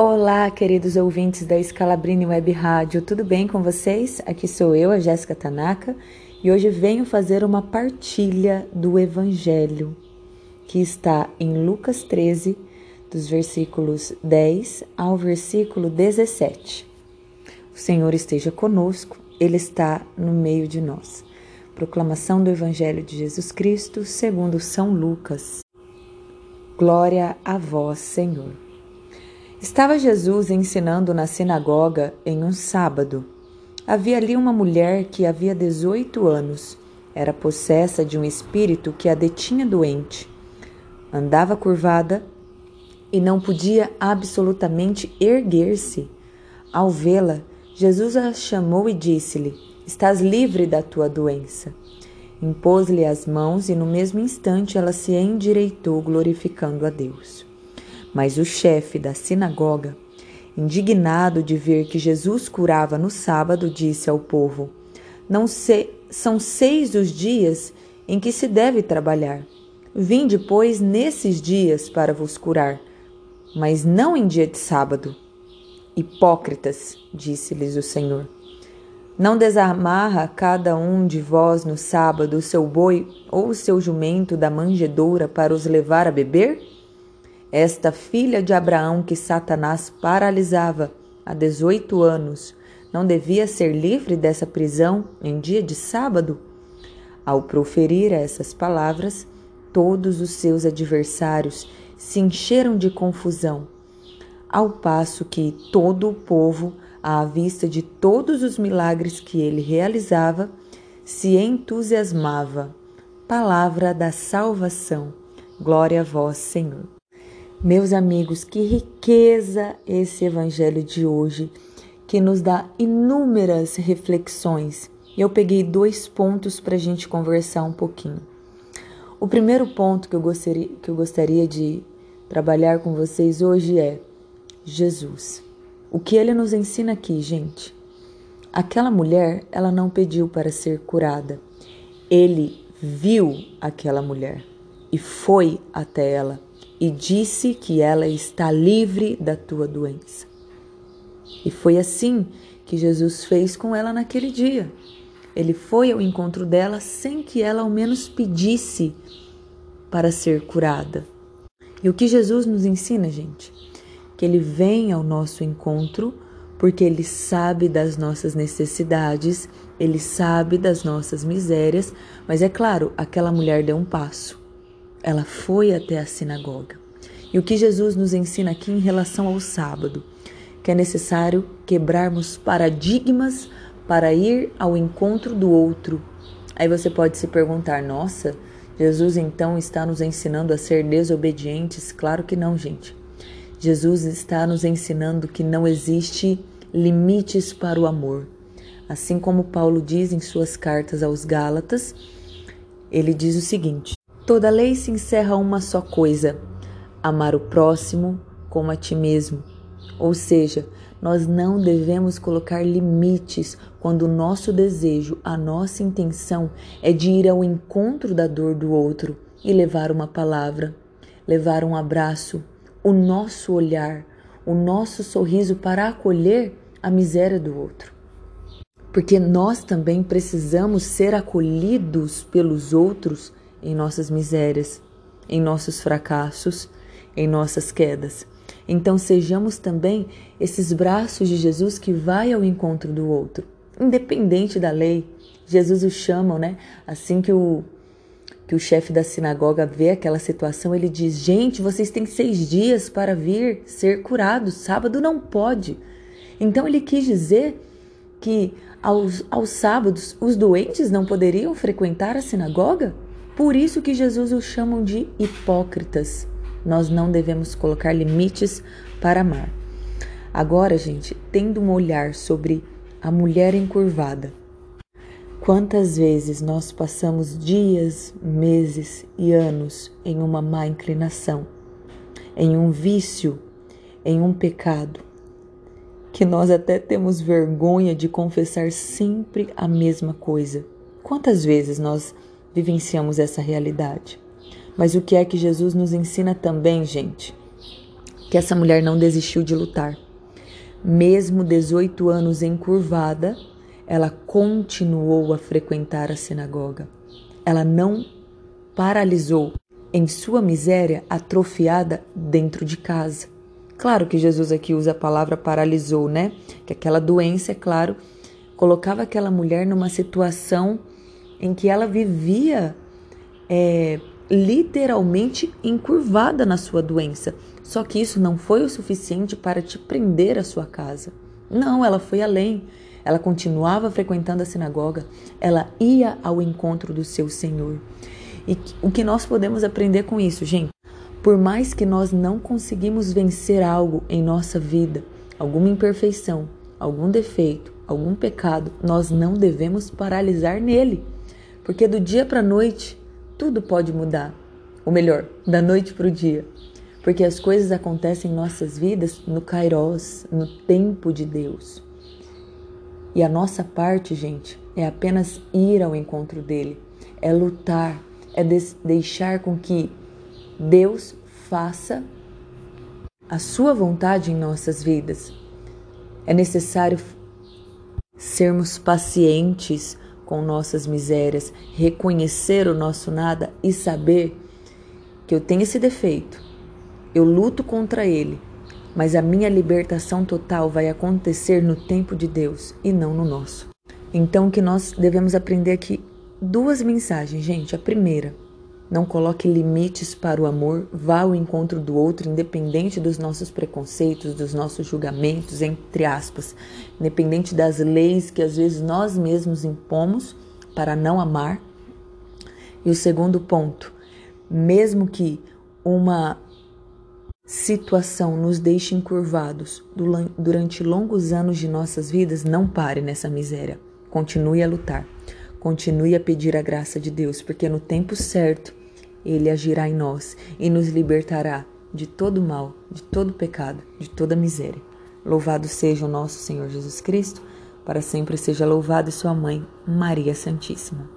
Olá, queridos ouvintes da Scalabrini Web Rádio, tudo bem com vocês? Aqui sou eu, a Jéssica Tanaka, e hoje venho fazer uma partilha do Evangelho que está em Lucas 13, dos versículos 10 ao versículo 17. O Senhor esteja conosco, Ele está no meio de nós. Proclamação do Evangelho de Jesus Cristo, segundo São Lucas. Glória a vós, Senhor. Estava Jesus ensinando na sinagoga em um sábado. Havia ali uma mulher que havia 18 anos. Era possessa de um espírito que a detinha doente. Andava curvada e não podia absolutamente erguer-se. Ao vê-la, Jesus a chamou e disse-lhe: Estás livre da tua doença. Impôs-lhe as mãos e no mesmo instante ela se endireitou, glorificando a Deus. Mas o chefe da sinagoga, indignado de ver que Jesus curava no sábado, disse ao povo: Não sei, são seis os dias em que se deve trabalhar. Vinde, pois, nesses dias para vos curar, mas não em dia de sábado. Hipócritas, disse-lhes o Senhor. Não desamarra cada um de vós no sábado o seu boi ou o seu jumento da manjedoura para os levar a beber? Esta filha de Abraão que Satanás paralisava há 18 anos não devia ser livre dessa prisão em dia de sábado? Ao proferir essas palavras, todos os seus adversários se encheram de confusão, ao passo que todo o povo, à vista de todos os milagres que ele realizava, se entusiasmava. Palavra da salvação. Glória a vós, Senhor. Meus amigos, que riqueza esse evangelho de hoje, que nos dá inúmeras reflexões. Eu peguei dois pontos para a gente conversar um pouquinho. O primeiro ponto que eu, gostaria, que eu gostaria de trabalhar com vocês hoje é Jesus. O que ele nos ensina aqui, gente? Aquela mulher, ela não pediu para ser curada. Ele viu aquela mulher e foi até ela e disse que ela está livre da tua doença. E foi assim que Jesus fez com ela naquele dia. Ele foi ao encontro dela sem que ela ao menos pedisse para ser curada. E o que Jesus nos ensina, gente? Que ele vem ao nosso encontro porque ele sabe das nossas necessidades, ele sabe das nossas misérias, mas é claro, aquela mulher deu um passo. Ela foi até a sinagoga. E o que Jesus nos ensina aqui em relação ao sábado? Que é necessário quebrarmos paradigmas para ir ao encontro do outro. Aí você pode se perguntar: nossa, Jesus então está nos ensinando a ser desobedientes? Claro que não, gente. Jesus está nos ensinando que não existe limites para o amor. Assim como Paulo diz em suas cartas aos Gálatas, ele diz o seguinte: Toda lei se encerra uma só coisa: amar o próximo como a ti mesmo. Ou seja, nós não devemos colocar limites quando o nosso desejo, a nossa intenção é de ir ao encontro da dor do outro e levar uma palavra, levar um abraço, o nosso olhar, o nosso sorriso para acolher a miséria do outro. Porque nós também precisamos ser acolhidos pelos outros em nossas misérias, em nossos fracassos, em nossas quedas. Então sejamos também esses braços de Jesus que vai ao encontro do outro, independente da lei. Jesus o chama, né? Assim que o que o chefe da sinagoga vê aquela situação, ele diz: Gente, vocês têm seis dias para vir ser curados, sábado não pode. Então ele quis dizer que aos, aos sábados os doentes não poderiam frequentar a sinagoga? Por isso que Jesus os chamam de hipócritas. Nós não devemos colocar limites para amar. Agora, gente, tendo um olhar sobre a mulher encurvada. Quantas vezes nós passamos dias, meses e anos em uma má inclinação, em um vício, em um pecado, que nós até temos vergonha de confessar sempre a mesma coisa. Quantas vezes nós vivenciamos essa realidade. Mas o que é que Jesus nos ensina também, gente? que essa mulher não desistiu de lutar. Mesmo 18 anos encurvada, ela continuou a frequentar a sinagoga. Ela não paralisou em sua miséria atrofiada dentro de casa. Claro que Jesus aqui usa a palavra paralisou, né? Que aquela doença, é claro, colocava aquela mulher numa situação em que ela vivia é, literalmente encurvada na sua doença. Só que isso não foi o suficiente para te prender à sua casa. Não, ela foi além. Ela continuava frequentando a sinagoga, ela ia ao encontro do seu Senhor. E o que nós podemos aprender com isso, gente? Por mais que nós não conseguimos vencer algo em nossa vida, alguma imperfeição, algum defeito, algum pecado, nós não devemos paralisar nele. Porque do dia para a noite, tudo pode mudar. Ou melhor, da noite para o dia. Porque as coisas acontecem em nossas vidas no Kairos, no tempo de Deus. E a nossa parte, gente, é apenas ir ao encontro dele, é lutar, é deixar com que Deus faça a sua vontade em nossas vidas. É necessário sermos pacientes com nossas misérias, reconhecer o nosso nada e saber que eu tenho esse defeito. Eu luto contra ele, mas a minha libertação total vai acontecer no tempo de Deus e não no nosso. Então, que nós devemos aprender aqui duas mensagens, gente. A primeira, não coloque limites para o amor, vá ao encontro do outro, independente dos nossos preconceitos, dos nossos julgamentos, entre aspas, independente das leis que às vezes nós mesmos impomos para não amar. E o segundo ponto, mesmo que uma situação nos deixe encurvados durante longos anos de nossas vidas, não pare nessa miséria. Continue a lutar. Continue a pedir a graça de Deus, porque no tempo certo ele agirá em nós e nos libertará de todo mal, de todo pecado, de toda miséria. Louvado seja o nosso Senhor Jesus Cristo, para sempre seja louvado e sua mãe, Maria Santíssima.